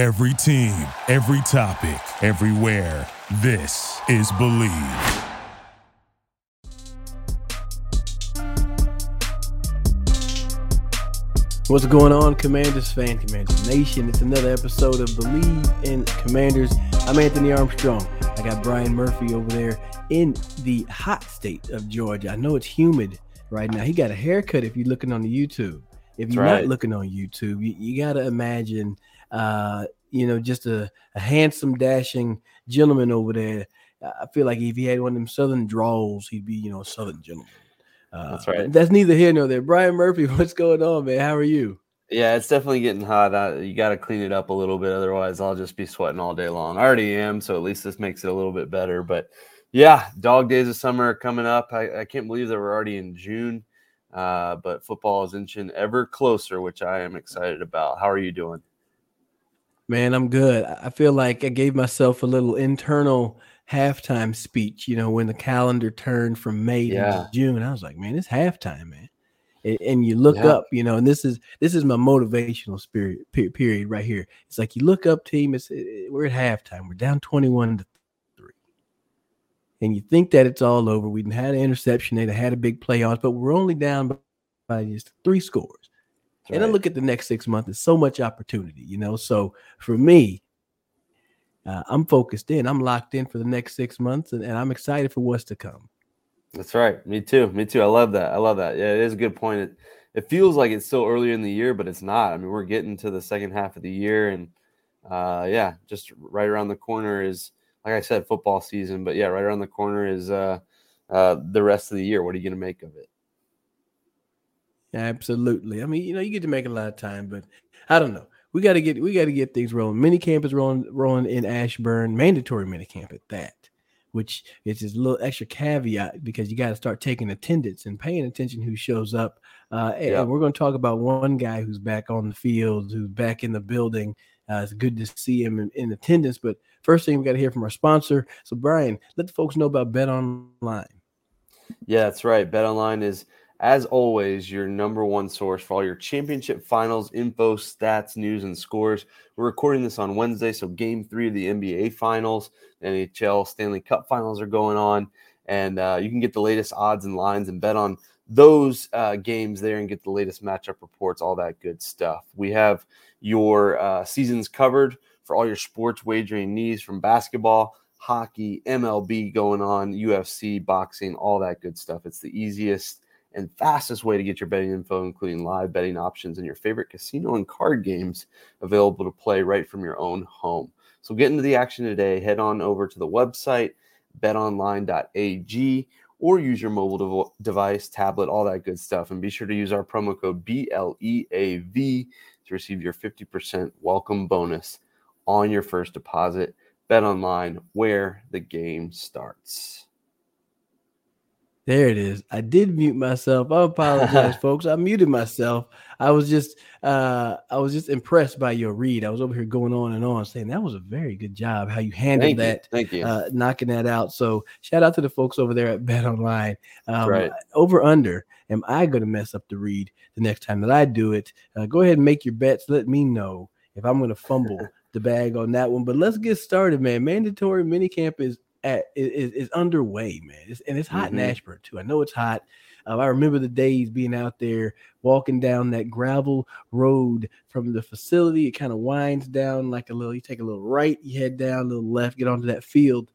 Every team, every topic, everywhere. This is Bleav. What's going on, Commanders fan, Commanders Nation? It's another episode of Bleav in Commanders. I'm Anthony Armstrong. I got Brian Murphy over there in the hot state of Georgia. I know it's humid right now. He got a haircut if you're looking on the YouTube. If you're right. not looking on YouTube, you, you got to imagine, uh, you know, just a, a handsome, dashing gentleman over there. I feel like if he had one of them southern draws, he'd be, you know, a southern gentleman. Uh, That's right. That's neither here nor there. Brian Murphy, what's going on, man? How are you? Yeah, it's definitely getting hot. Uh, you got to clean it up a little bit, otherwise I'll just be sweating all day long. I already am, so at least this makes it a little bit better. But yeah, dog days of summer are coming up. I, I can't believe that we're already in June, uh, but football is inching ever closer, which I am excited about. How are you doing? Man, I'm good. I feel like I gave myself a little internal halftime speech, you know, when the calendar turned from May Yeah. to June. I was like, man, it's halftime, man. And, and you look Yeah. up, you know, and this is this is my motivational spirit period right here. It's like you look up, team. It's it, we're at halftime. We're down 21 to three, and you think that it's all over. We done had an interception. They had a big playoffs, but we're only down by, by just three scores. And I look at the next six months, there's so much opportunity, you know. So for me, uh, I'm focused in, I'm locked in for the next six months, and, and I'm excited for what's to come. That's right. Me too. Me too. I love that. I love that. Yeah, it is a good point. It, it feels like it's still earlier in the year, but it's not. I mean, we're getting to the second half of the year, and uh, yeah, just right around the corner is, like I said, football season. But yeah, right around the corner is uh, uh, the rest of the year. What are you going to make of it? Absolutely. I mean, you know, you get to make a lot of time, but I don't know. We got to get we got to get things rolling. Mini camp is rolling rolling in Ashburn, mandatory mini camp at that, which is just a little extra caveat because you got to start taking attendance and paying attention who shows up. Uh, and we're going to talk about one guy who's back on the field, who's back in the building. Uh, it's good to see him in, in attendance. But first thing we got to hear from our sponsor. So Brian, let the folks know about Bet Online. Yeah, that's right. Bet Online is, as always, your number one source for all your championship finals info, stats, news, and scores. We're recording this on Wednesday, so game three of the NBA finals, NHL Stanley Cup finals are going on. And uh, you can get the latest odds and lines and bet on those uh, games there and get the latest matchup reports, all that good stuff. We have your uh, seasons covered for all your sports wagering needs from basketball, hockey, MLB going on, UFC, boxing, all that good stuff. It's the easiest and fastest way to get your betting info, including live betting options and your favorite casino and card games available to play right from your own home. So get into the action today. Head on over to the website, betonline.ag, or use your mobile dev- device, tablet, all that good stuff. And be sure to use our promo code BLEAV to receive your 50% welcome bonus on your first deposit. Bet online where the game starts. There it is. I did mute myself. I apologize, folks. I muted myself. I was just uh I was just impressed by your read. I was over here going on and on saying that was a very good job how you handled Thank that. you. Thank you. Uh, knocking that out. So shout out to the folks over there at Bet Online. Um, right. Over under. Am I going to mess up the read the next time that I do it? Uh, go ahead and make your bets. Let me know if I'm going to fumble the bag on that one. But let's get started, man. Mandatory minicamp is at is, is underway, man. It's, and it's hot Mhm. in Ashburn too. I know it's hot. Uh, I remember the days being out there walking down that gravel road from the facility. It kind of winds down like a little. You take a little right, you head down, a little left, get onto that field,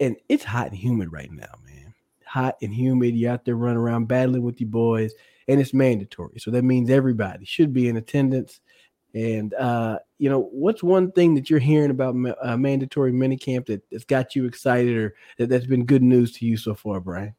and it's hot and humid right now, man. Hot and humid. You're out there running around battling with your boys, and it's mandatory. So that means everybody should be in attendance. And uh, you know, what's one thing that you're hearing about ma- uh, mandatory minicamp that that's got you excited, or that, that's been good news to you so far, Brian?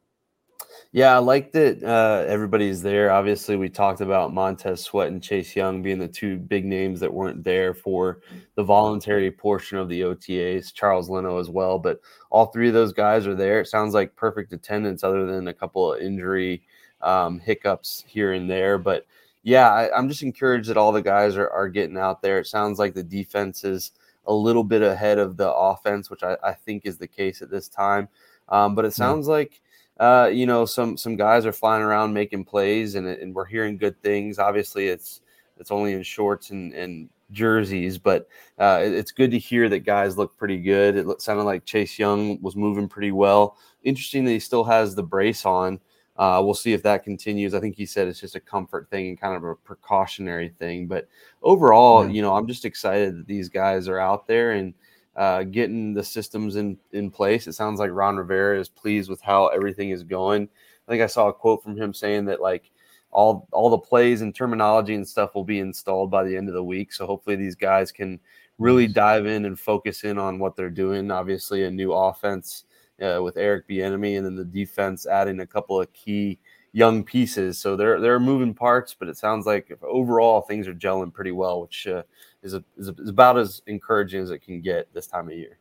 Yeah, I like that uh, everybody's there. Obviously, we talked about Montez Sweat and Chase Young being the two big names that weren't there for the voluntary portion of the OTAs. Charles Leno as well, but all three of those guys are there. It sounds like perfect attendance, other than a couple of injury um, hiccups here and there. But yeah, I, I'm just encouraged that all the guys are, are getting out there. It sounds like the defense is a little bit ahead of the offense, which I, I think is the case at this time. Um, but it sounds like uh, you know some some guys are flying around making plays, and and we're hearing good things. Obviously, it's it's only in shorts and and jerseys, but uh, it's good to hear that guys look pretty good. It sounded like Chase Young was moving pretty well. Interesting that he still has the brace on. Uh, we'll see if that continues. I think he said it's just a comfort thing and kind of a precautionary thing. But overall, you know, I'm just excited that these guys are out there and uh, getting the systems in in place. It sounds like Ron Rivera is pleased with how everything is going. I think I saw a quote from him saying that like all all the plays and terminology and stuff will be installed by the end of the week. So hopefully these guys can really dive in and focus in on what they're doing. Obviously, a new offense uh, with Eric Bieniemy, and then the defense adding a couple of key young pieces. So there there are moving parts, but it sounds like overall things are gelling pretty well, which uh, is, a, is, a, is about as encouraging as it can get this time of year.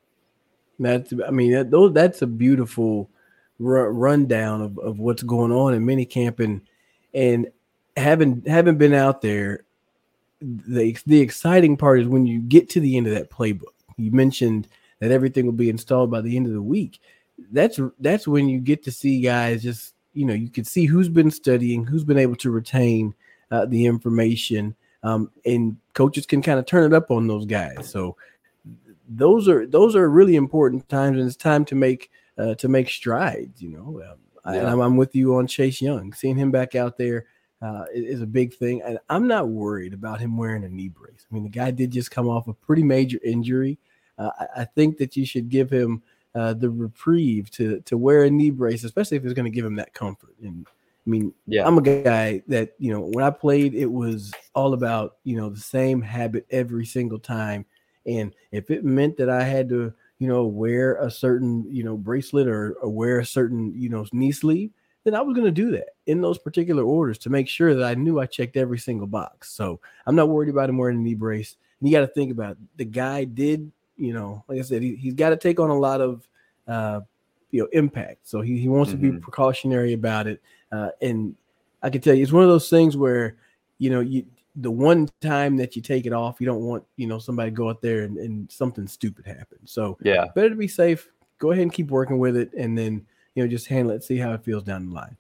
That's I mean that, those that's a beautiful rundown of, of what's going on in minicamp and and having having been out there, the the exciting part is when you get to the end of that playbook. You mentioned that everything will be installed by the end of the week. That's that's when you get to see guys just you know you can see who's been studying, who's been able to retain uh, the information, um, and coaches can kind of turn it up on those guys. So those are those are really important times, and it's time to make uh, to make strides. You know, um, yeah. and I'm, I'm, with you on Chase Young. Seeing him back out there uh, is, is a big thing, and I'm not worried about him wearing a knee brace. I mean, the guy did just come off a pretty major injury. Uh, I, I, think that you should give him uh, the reprieve to to wear a knee brace, especially if it's going to give him that comfort. And I mean, yeah, I'm a guy that you know when I played, it was all about you know the same habit every single time, and if it meant that I had to you know, wear a certain, you know, bracelet or, or wear a certain, you know, knee sleeve, then I was going to do that in those particular orders to make sure that I knew I checked every single box. So I'm not worried about him wearing a knee brace. And you got to think about it. the guy did, you know, like I said, he, he's got to take on a lot of, uh, you know, impact. So he, he wants mm-hmm. to be mm-hmm. precautionary about it. Uh, and I can tell you, it's one of those things where, you know, you the one time that you take it off, you don't want you know somebody go out there and, and something stupid happens. So yeah, better to be safe. Go ahead and keep working with it, and then you know just handle it, see how it feels down the line.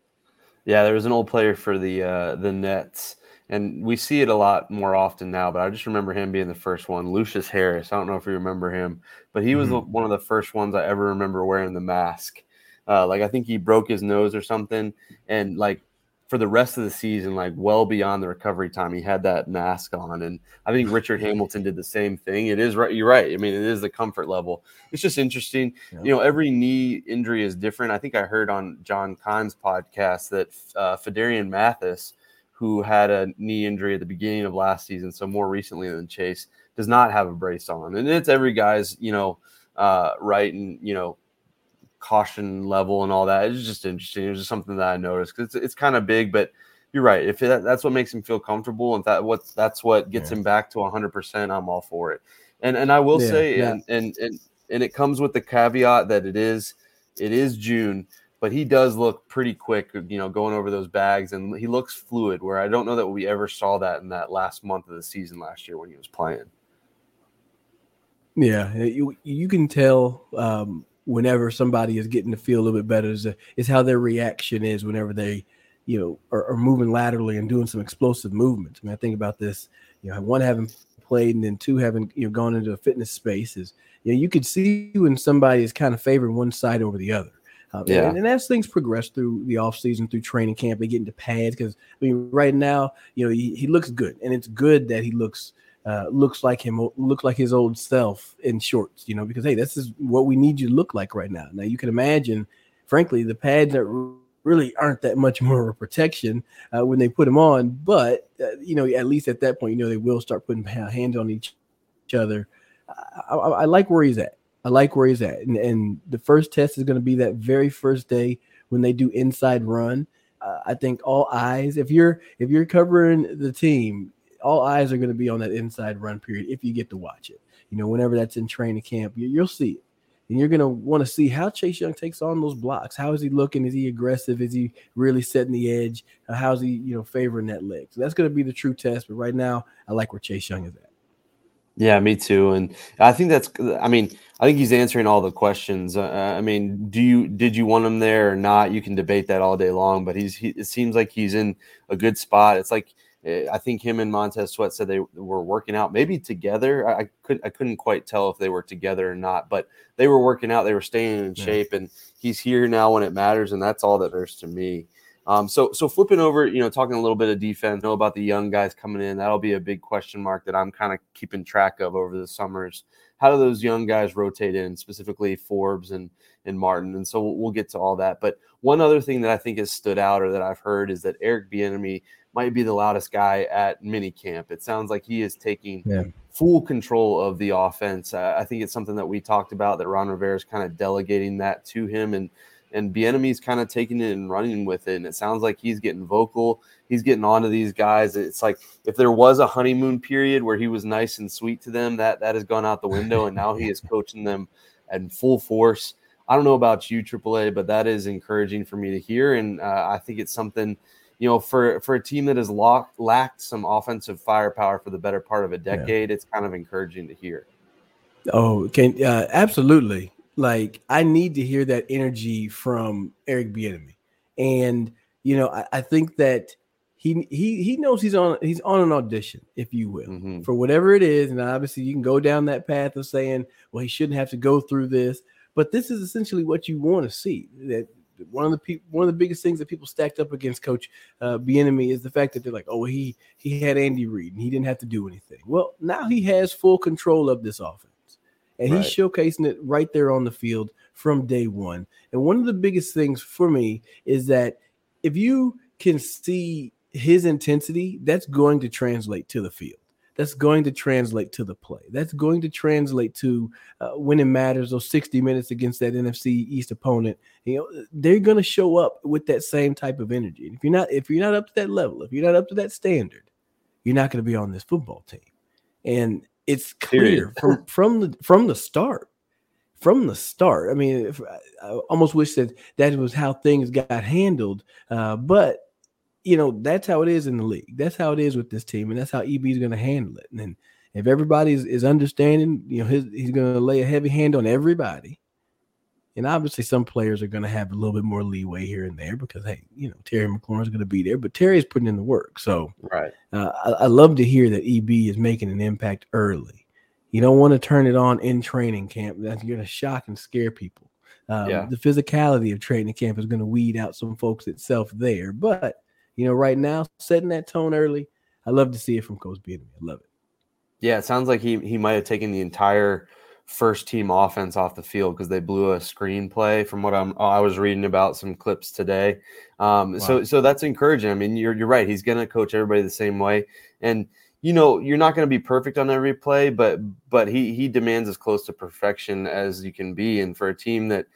Yeah, there was an old player for the uh, the Nets, and we see it a lot more often now. But I just remember him being the first one, Lucious Harris. I don't know if you remember him, but he was mm-hmm. one of the first ones I ever remember wearing the mask. Uh, like I think he broke his nose or something, and like for the rest of the season, like well beyond the recovery time, he had that mask on. And I think Richard Hamilton did the same thing. It is right. You're right. I mean, it is the comfort level. It's just interesting. Yeah. You know, every knee injury is different. I think I heard on John Keim's podcast that uh, Phidarian Mathis, who had a knee injury at the beginning of last season, so more recently than Chase, does not have a brace on. And it's every guy's, you know, uh, right. And, you know, caution level and all that. It's just interesting. It's just something that I noticed because it's, it's kind of big, but you're right. If that, that's what makes him feel comfortable and that what that's what gets yeah. him back to 100, percent I'm all for it. And and I will yeah, say, yeah. And, and and and it comes with the caveat that it is it is June, but he does look pretty quick. You know, going over those bags, and he looks fluid. Where I don't know that we ever saw that in that last month of the season last year when he was playing. Yeah, you you can tell um, whenever somebody is getting to feel a little bit better is, is how their reaction is whenever they, you know, are, are, moving laterally and doing some explosive movements. I mean, I think about this, you know, one having played and then two having, you know, gone into a fitness space is, you know, you could see when somebody is kind of favoring one side over the other. Um, yeah. And, and, as things progress through the offseason, through training camp, they get into pads because I mean, right now, you know, he, he looks good, and it's good that he looks uh, looks like him, look like his old self in shorts, you know, because hey, this is what we need you to look like right now. Now you can imagine, frankly, the pads that really aren't that much more of a protection uh, when they put them on, but uh, you know, at least at that point, you know, they will start putting hands on each, each other. I, I, I, like where he's at. I like where he's at, and, and the first test is going to be that very first day when they do inside run. Uh, I think all eyes. If you're if you're covering the team, all eyes are going to be on that inside run period if you get to watch it. You know, whenever that's in training camp, you, will see it. And you're going to want to see how Chase Young takes on those blocks. How is he looking? Is he aggressive? Is he really setting the edge? How's he, you know, favoring that leg? So that's going to be the true test. But right now, I like where Chase Young is at. Yeah, me too. And I think that's. I mean, I think he's answering all the questions. Uh, I mean, do you did you want him there or not? You can debate that all day long. But he's. He, it seems like he's in a good spot. It's like Eh, I think him and Montez Sweat said they were working out maybe together. I, I couldn't I couldn't quite tell if they were together or not, but they were working out. They were staying in yeah. shape, and he's here now when it matters, and that's all that matters to me. Um, so so flipping over, you know, talking a little bit of defense, know about the young guys coming in. That'll be a big question mark that I'm kind of keeping track of over the summers. How do those young guys rotate in, specifically Forbes and and Martin? And so we'll, we'll get to all that. But one other thing that I think has stood out or that I've heard is that Eric Bieniemy might be the loudest guy at minicamp. It sounds like he is taking yeah. full control of the offense. Uh, I think it's something that we talked about that Ron Rivera is kind of delegating that to him, and and Bieniemy's kind of taking it and running with it. And it sounds like he's getting vocal. He's getting onto these guys. It's like if there was a honeymoon period where he was nice and sweet to them, that that has gone out the window, and now he is coaching them at full force. I don't know about you, AAA, but that is encouraging for me to hear, and uh, I think it's something you know, for for a team that has locked, lacked some offensive firepower for the better part of a decade, yeah. it's kind of encouraging to hear. Oh, can uh, absolutely. Like I need to hear that energy from Eric Bieniemy, and you know, I, I, think that he he he knows he's on he's on an audition, if you will, mm-hmm. for whatever it is. And obviously, you can go down that path of saying, well, he shouldn't have to go through this, but this is essentially what you want to see that one of the people, one of the biggest things that people stacked up against Coach uh, Bieniemy is the fact that they're like, oh, he he had Andy Reid and he didn't have to do anything. Well, now he has full control of this offense, and right. he's showcasing it right there on the field from day one. And one of the biggest things for me is that if you can see his intensity, that's going to translate to the field that's going to translate to the play. That's going to translate to uh, when it matters those 60 minutes against that NFC East opponent. You know, they're going to show up with that same type of energy. And if you're not if you're not up to that level, if you're not up to that standard, you're not going to be on this football team. And it's clear from from the from the start. From the start, I mean, if, I almost wish that that was how things got handled. Uh, but you know, that's how it is in the league. That's how it is with this team, and that's how EB is going to handle it. And if everybody is, is understanding, you know, his, he's going to lay a heavy hand on everybody. And obviously, some players are going to have a little bit more leeway here and there because, hey, you know, Terry McLaurin is going to be there, but Terry is putting in the work. So, right, uh, I, I love to hear that EB is making an impact early. You don't want to turn it on in training camp. That's going to shock and scare people. Um, yeah. The physicality of training camp is going to weed out some folks itself there, but you know, right now, setting that tone early. I love to see it from Coach Bieniemy. I love it. Yeah, it sounds like he he might have taken the entire first team offense off the field because they blew a screenplay from what I'm I was reading about some clips today. Um, wow. so so that's encouraging. I mean, you're you're right. He's gonna coach everybody the same way. And you know, you're not going to be perfect on every play, but but he he demands as close to perfection as you can be. And for a team that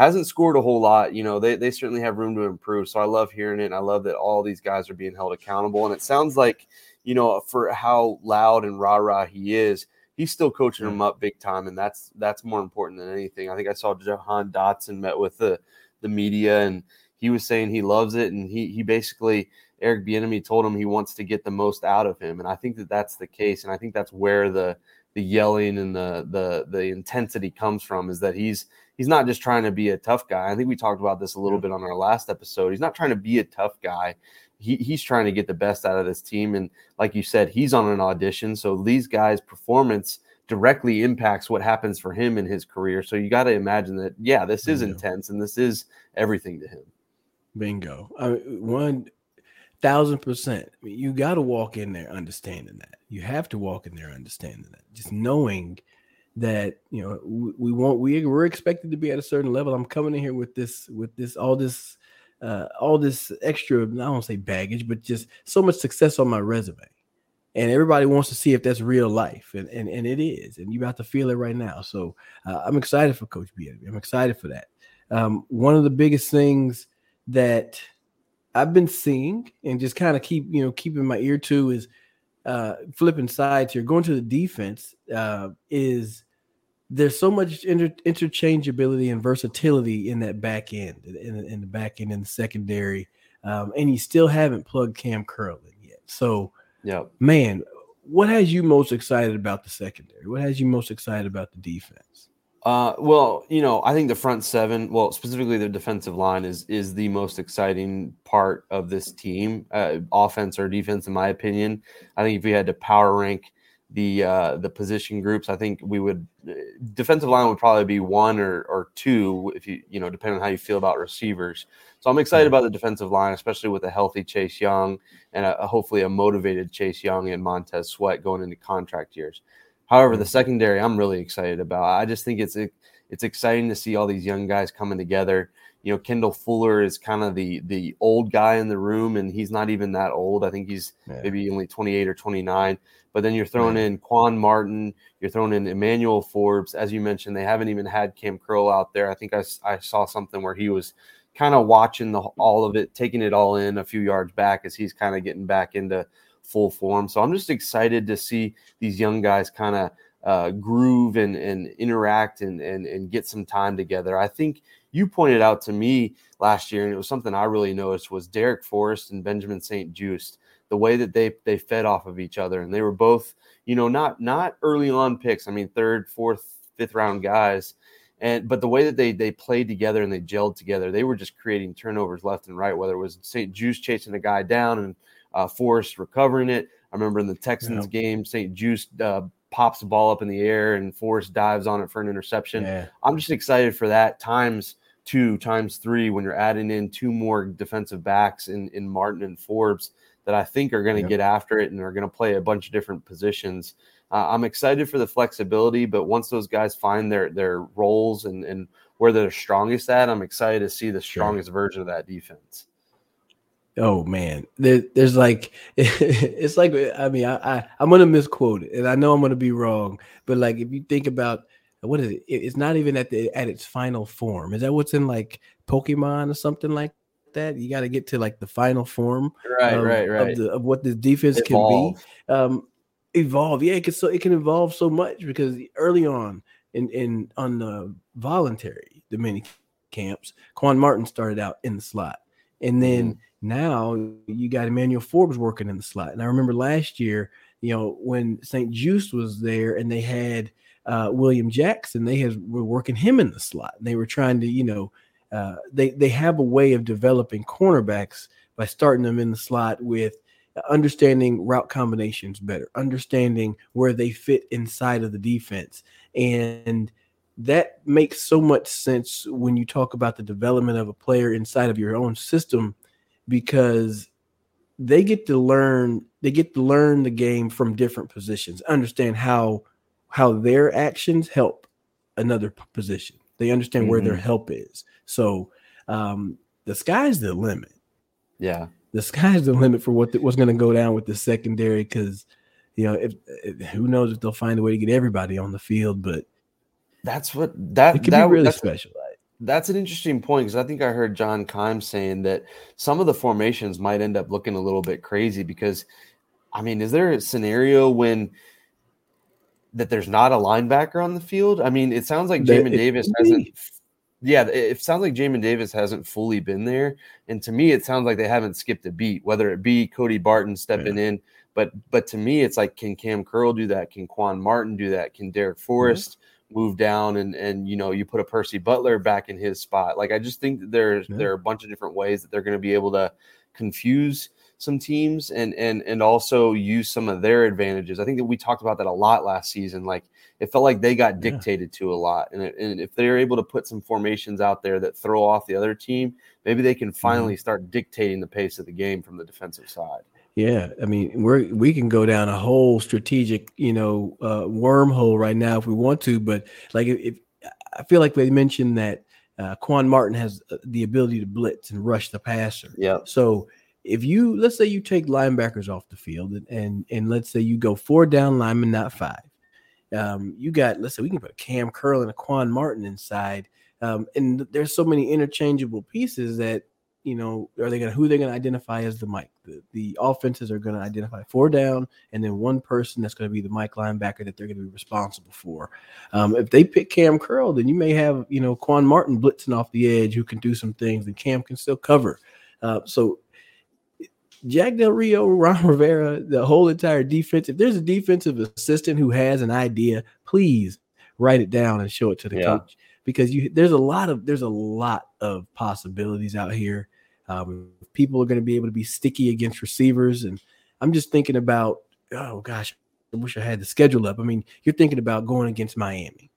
hasn't scored a whole lot. You know, they, they certainly have room to improve. So I love hearing it. And I love that all these guys are being held accountable. And it sounds like, you know, for how loud and rah rah he is, he's still coaching them up big time. And that's that's more important than anything. I think I saw Jahan Dotson met with the the media and he was saying he loves it. And he he basically Eric Bieniemy told him he wants to get the most out of him. And I think that that's the case. And I think that's where the the yelling and the the the intensity comes from is that he's he's not just trying to be a tough guy. I think we talked about this a little bit on our last episode. He's not trying to be a tough guy. He, he's trying to get the best out of this team. And like you said, he's on an audition. So these guys' performance directly impacts what happens for him in his career. So you got to imagine that, yeah, this is Bingo. intense and this is everything to him. Bingo. I mean, one thousand percent. I mean, you got to walk in there understanding that. You have to walk in there understanding that. Just knowing – that you know we, we want we we're expected to be at a certain level. I'm coming in here with this with this all this uh all this extra I don't say baggage, but just so much success on my resume. And everybody wants to see if that's real life, and and, and it is, and you about to feel it right now. So uh, I'm excited for Coach B. I'm excited for that. Um, one of the biggest things that I've been seeing and just kind of keep you know keeping my ear to is uh, flipping sides here, going to the defense uh, is there's so much inter- interchangeability and versatility in that back end, in, in the back end and the secondary, um, and you still haven't plugged Cam Curl in yet. So, yeah, man, what has you most excited about the secondary? What has you most excited about the defense? Uh, well, you know, I think the front seven, well, specifically the defensive line, is is the most exciting part of this team, uh, offense or defense, in my opinion. I think if we had to power rank the uh, the position groups, I think we would uh, defensive line would probably be one or or two if you you know depending on how you feel about receivers. So I'm excited about the defensive line, especially with a healthy Chase Young and a, a hopefully a motivated Chase Young and Montez Sweat going into contract years. However, the secondary I'm really excited about. I just think it's it's exciting to see all these young guys coming together. You know, Kendall Fuller is kind of the the old guy in the room, and he's not even that old. I think he's yeah. maybe only 28 or 29. But then you're throwing in Quan Martin, you're throwing in Emmanuel Forbes. As you mentioned, they haven't even had Cam Curl out there. I think I, I saw something where he was kind of watching the all of it, taking it all in a few yards back as he's kind of getting back into full form. So I'm just excited to see these young guys kind of uh, groove and, and interact and, and, and get some time together. I think you pointed out to me last year, and it was something I really noticed was Darrick Forrest and Benjamin St-Juste, the way that they they fed off of each other, and they were both, you know, not not early on picks. I mean, third, fourth, fifth round guys, and but the way that they they played together and they gelled together, they were just creating turnovers left and right. Whether it was St-Juste chasing a guy down and uh, Forrest recovering it. I remember in the Texans yeah. game, St-Juste uh, pops the ball up in the air and Forrest dives on it for an interception. Yeah. I'm just excited for that times two, times three when you're adding in two more defensive backs in, in Martin and Forbes that I think are going to yep. get after it and are going to play a bunch of different positions. Uh, I'm excited for the flexibility, but once those guys find their their roles and, and where they're strongest at, I'm excited to see the strongest sure. version of that defense. Oh man, there, there's like it's like I mean I, I I'm gonna misquote it, and I know I'm gonna be wrong, but like if you think about what is it? It's not even at the at its final form. Is that what's in like Pokemon or something like that? You got to get to like the final form, right, of, right, right, of, the, of what the defense evolve. can be. Um, evolve, yeah, it can so it can evolve so much because early on in in on the voluntary the mini camps, Quan Martin started out in the slot, and then. Mm now you got Emmanuel Forbes working in the slot. And I remember last year, you know, when St-Juste was there and they had uh, William Jackson, they had, were working him in the slot. And They were trying to, you know, uh, they they have a way of developing cornerbacks by starting them in the slot with understanding route combinations better, understanding where they fit inside of the defense, and that makes so much sense when you talk about the development of a player inside of your own system because they get to learn they get to learn the game from different positions understand how how their actions help another position they understand mm-hmm. where their mm-hmm. help is so um the sky's the limit yeah the sky's the limit for what the, what's going to go down with the secondary because you know if, if, who knows if they'll find a way to get everybody on the field but that's what that it could that, be really special that's an interesting point because I think I heard John Keim saying that some of the formations might end up looking a little bit crazy because, I mean, is there a scenario when that there's not a linebacker on the field? I mean, it sounds like Jamin Davis hasn't. Yeah, it sounds like Jamin Davis hasn't fully been there, and to me, it sounds like they haven't skipped a beat. Whether it be Cody Barton stepping yeah. in, but but to me, it's like, can Cam Curl do that? Can Quan Martin do that? Can Darrick Forrest? Mm-hmm move down and and you know you put a Percy Butler back in his spot. Like I just think that there's yeah. there are a bunch of different ways that they're going to be able to confuse some teams and and and also use some of their advantages. I think that we talked about that a lot last season. Like it felt like they got dictated yeah. to a lot, and, it, and if they're able to put some formations out there that throw off the other team, maybe they can finally mm-hmm. start dictating the pace of the game from the defensive side. Yeah, I mean, we're we can go down a whole strategic, you know, uh, wormhole right now if we want to. But like, if, if I feel like they mentioned that uh, Quan Martin has uh, the ability to blitz and rush the passer. Yeah. So if you let's say you take linebackers off the field and and, and let's say you go four down linemen, not five. Um, you got let's say we can put Cam Curl and a Quan Martin inside. Um, and there's so many interchangeable pieces that you know, are they to who they're to identify as the Mike? The, the offenses are to identify four down, and then one person that's to be the Mike linebacker that they're to be responsible for. Um, if they pick Cam Curl, then you may have you know Quan Martin blitzing off the edge who can do some things, and Cam can still cover. Uh, so Jack Del Rio, Ron Rivera, the whole entire defense. If there's a defensive assistant who has an idea, please write it down and show it to the Yeah. coach because you there's a lot of there's a lot of possibilities out here. Um, people are going to be able to be sticky against receivers, and I'm just thinking about oh gosh, I wish I had the schedule up. I mean, you're thinking about going against Miami.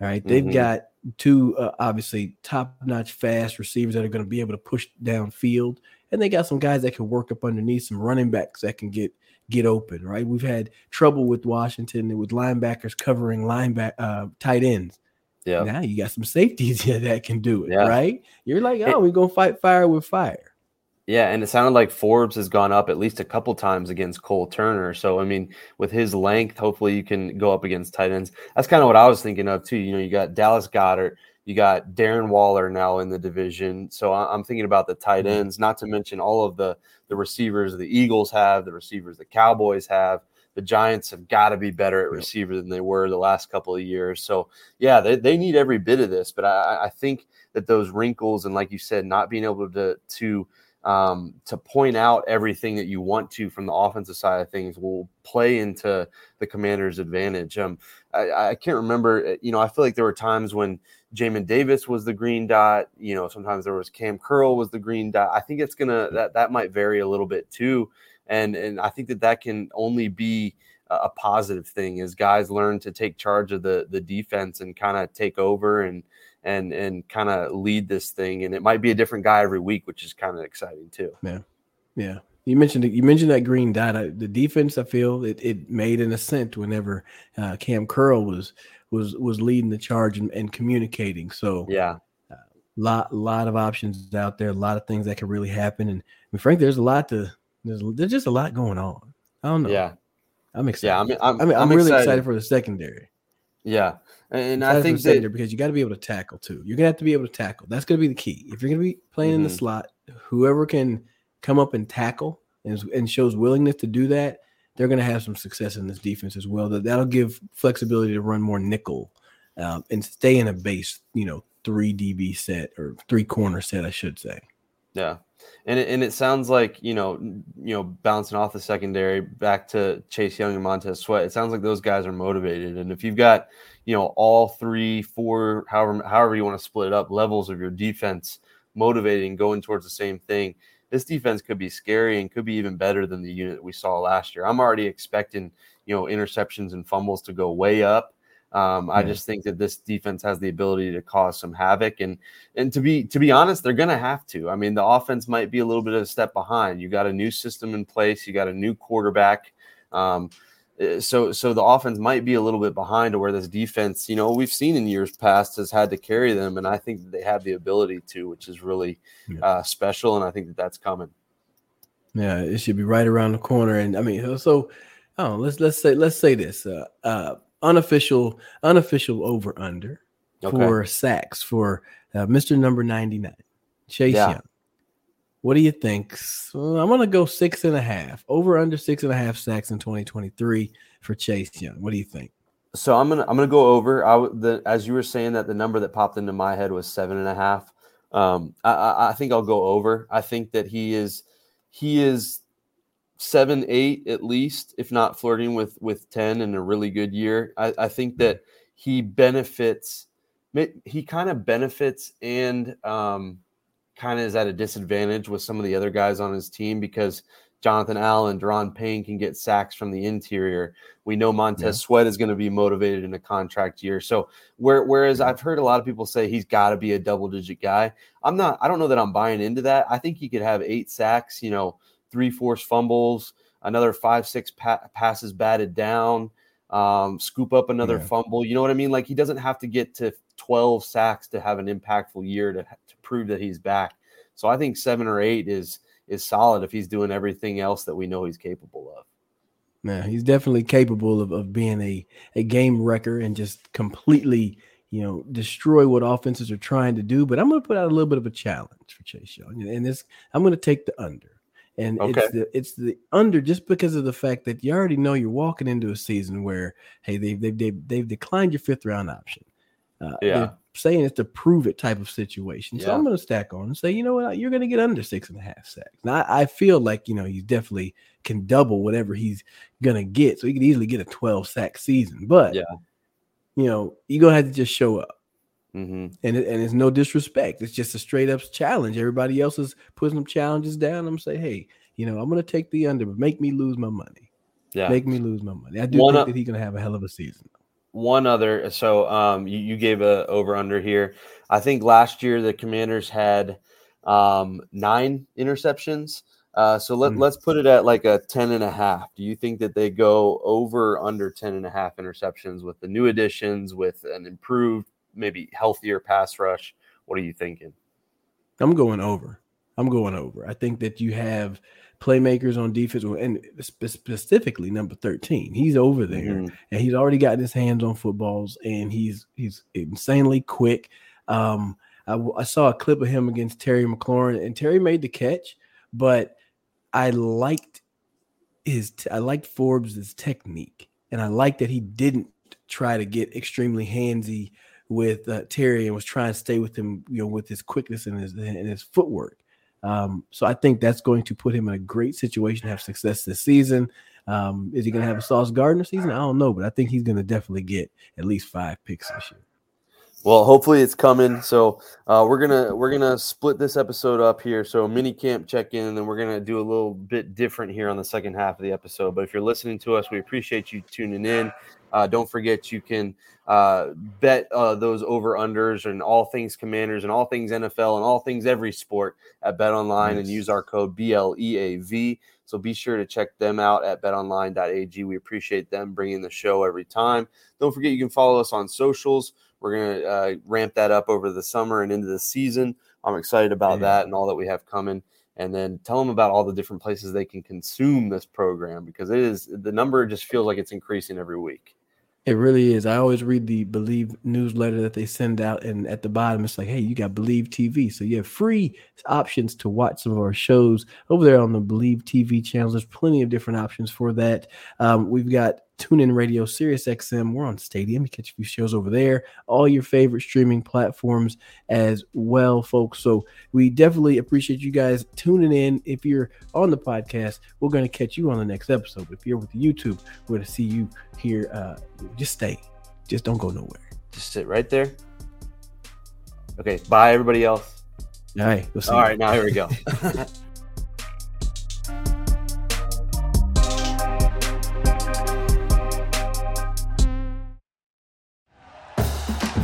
All right, they've Mhm. got two uh, obviously top-notch fast receivers that are going to be able to push downfield, and they got some guys that can work up underneath, some running backs that can get get open. Right, we've had trouble with Washington with linebackers covering lineback uh, tight ends. Yeah. Now you got some safeties here that can do it. Yeah. Right, you're like, oh, we're gonna fight fire with fire. Yeah, and it sounded like Forbes has gone up at least a couple times against Cole Turner. So I mean, with his length, hopefully you can go up against tight ends. That's kind of what I was thinking of too. You know, you got Dallas Goedert, you got Darren Waller now in the division. So I'm thinking about the tight Mhm. ends, not to mention all of the the receivers the Eagles have, the receivers the Cowboys have. The Giants have got to be better at receiver than they were the last couple of years. So yeah, they, they need every bit of this. But I, I think that those wrinkles and like you said, not being able to to um, to point out everything that you want to from the offensive side of things will play into the commander's advantage. Um, I, I can't remember, you know, I feel like there were times when Jamin Davis was the green dot, you know, sometimes there was Cam Curl was the green dot. I think it's gonna that that might vary a little bit too, and and I think that that can only be a positive thing as guys learn to take charge of the the defense and kind of take over and and and kind of lead this thing. And it might be a different guy every week, which is kind of exciting too. Yeah, yeah. You mentioned you mentioned that green dot. The defense, I feel it, it made an ascent whenever uh, Cam Curl was was was leading the charge and, and communicating. So Yeah, lot lot of options out there, a lot of things that could really happen. And I mean, Frank, there's a lot to there's there's just a lot going on. I don't know. yeah, I'm excited. yeah. I mean, I'm, I mean, I'm, I'm really excited. excited for the secondary. Yeah, and I think that secondary because you got to be able to tackle too. You're gonna have to be able to tackle. That's gonna be the key. If you're gonna be playing in the Mhm. slot, whoever can come up and tackle and, and shows willingness to do that, they're gonna have some success in this defense as well. That that'll give flexibility to run more nickel um, and stay in a base, you know, three DB set or three corner set, I should say. Yeah, and it, and it sounds like you know you know bouncing off the secondary back to Chase Young and Montez Sweat. It sounds like those guys are motivated, and if you've got you know all three, four, however however you want to split it up, levels of your defense motivating, going towards the same thing. This defense could be scary and could be even better than the unit we saw last year. I'm already expecting you know interceptions and fumbles to go way up. Um, I just think that this defense has the ability to cause some havoc, and and to be to be honest, they're going to have to. I mean, the offense might be a little bit of a step behind. You got a new system in place. You got a new quarterback. Um, so so the offense might be a little bit behind to where this defense, you know, we've seen in years past has had to carry them, and I think that they have the ability to, which is really Yeah. uh, special, and I think that that's coming. Yeah, it should be right around the corner. And I mean, so oh, let's let's say let's say this uh, uh, unofficial unofficial over under Okay. for sacks for uh, Mr. Number 99, Chase Yeah. Young. What do you think? So I'm gonna go six and a half, over under six and a half sacks in 2023 for Chase Young. What do you think? So I'm gonna I'm gonna go over. I the as you were saying that the number that popped into my head was seven and a half. Um, I, I, I think I'll go over. I think that he is he is seven eight at least, if not flirting with with ten in a really good year. I, I think that he benefits. He kind of benefits and um, kind of is at a disadvantage with some of the other guys on his team because Jonathan Allen, Daron Payne can get sacks from the interior. We know Montez Yeah. Sweat is going to be motivated in a contract year. So where, whereas I've heard a lot of people say he's got to be a double digit guy, I'm not. I don't know that I'm buying into that. I think he could have eight sacks, you know, three forced fumbles, another five six pa- passes batted down, um, scoop up another Yeah. fumble. You know what I mean? Like he doesn't have to get to 12 sacks to have an impactful year to to prove that he's back. So I think seven or eight is is solid if he's doing everything else that we know he's capable of. Yeah, he's definitely capable of, of being a, a game wrecker and just completely, you know, destroy what offenses are trying to do. But I'm going to put out a little bit of a challenge for Chase Young, and this I'm going to take the under, and Okay. it's the it's the under just because of the fact that you already know you're walking into a season where hey they've they've they've, they've declined your fifth round option. Uh, Yeah. Saying it's to prove it type of situation. So Yeah. I'm going to stack on and say, you know what, you're going to get under six and a half sacks. Now I, I feel like you know he definitely can double whatever he's gonna get. So he could easily get a 12 sack season. But Yeah. you know, you're gonna have to just show up. Mm-hmm. And it, and it's no disrespect. It's just a straight up challenge. Everybody else is putting some challenges down. I'm say, hey, you know, I'm gonna take the under, but make me lose my money. Yeah. Make me lose my money. I do One think up- that he's gonna have a hell of a season. One other, so um, you, you gave a over under here. I think last year the Commanders had um, nine interceptions. Uh, so let, Mhm. let's put it at like a 10 and a half. Do you think that they go over under 10 and a half interceptions with the new additions, with an improved, maybe healthier pass rush? What are you thinking? I'm going over. I'm going over. I think that you have playmakers on defense, and specifically number 13. He's over there, Mhm. and he's already gotten his hands on footballs, and he's he's insanely quick. Um, I, I saw a clip of him against Terry McLaurin, and Terry made the catch, but I liked his I liked Forbes's technique, and I liked that he didn't try to get extremely handsy with uh, Terry and was trying to stay with him, you know, with his quickness and his and his footwork. Um, so I think that's going to put him in a great situation to have success this season. Um, is he going to have a Sauce Gardner season? I don't know, but I think he's going to definitely get at least five picks this year. Well, hopefully it's coming. So uh, we're gonna we're gonna split this episode up here. So mini camp check in, and then we're gonna do a little bit different here on the second half of the episode. But if you're listening to us, we appreciate you tuning in. Uh, don't forget you can uh, bet uh, those over unders and all things Commanders and all things NFL and all things every sport at Bet Online and use our code BLEAV. So be sure to check them out at betonline.ag. We appreciate them bringing the show every time. Don't forget you can follow us on socials. We're going to uh, ramp that up over the summer and into the season. I'm excited about Yeah. that and all that we have coming. And then tell them about all the different places they can consume this program because it is the number just feels like it's increasing every week. It really is. I always read the Bleav newsletter that they send out, and at the bottom it's like, "Hey, you got Bleav TV, so you have free options to watch some of our shows over there on the Bleav TV channels. There's plenty of different options for that. Um, we've got TuneIn Radio, Sirius XM. We're on Stadium. You catch a few shows over there. All your favorite streaming platforms as well, folks. So we definitely appreciate you guys tuning in. If you're on the podcast, we're going to catch you on the next episode. If you're with YouTube, we're going to see you here. Uh, just stay. Just don't go nowhere. Just sit right there. Okay, bye everybody else. All right. We'll see All right, now here we go.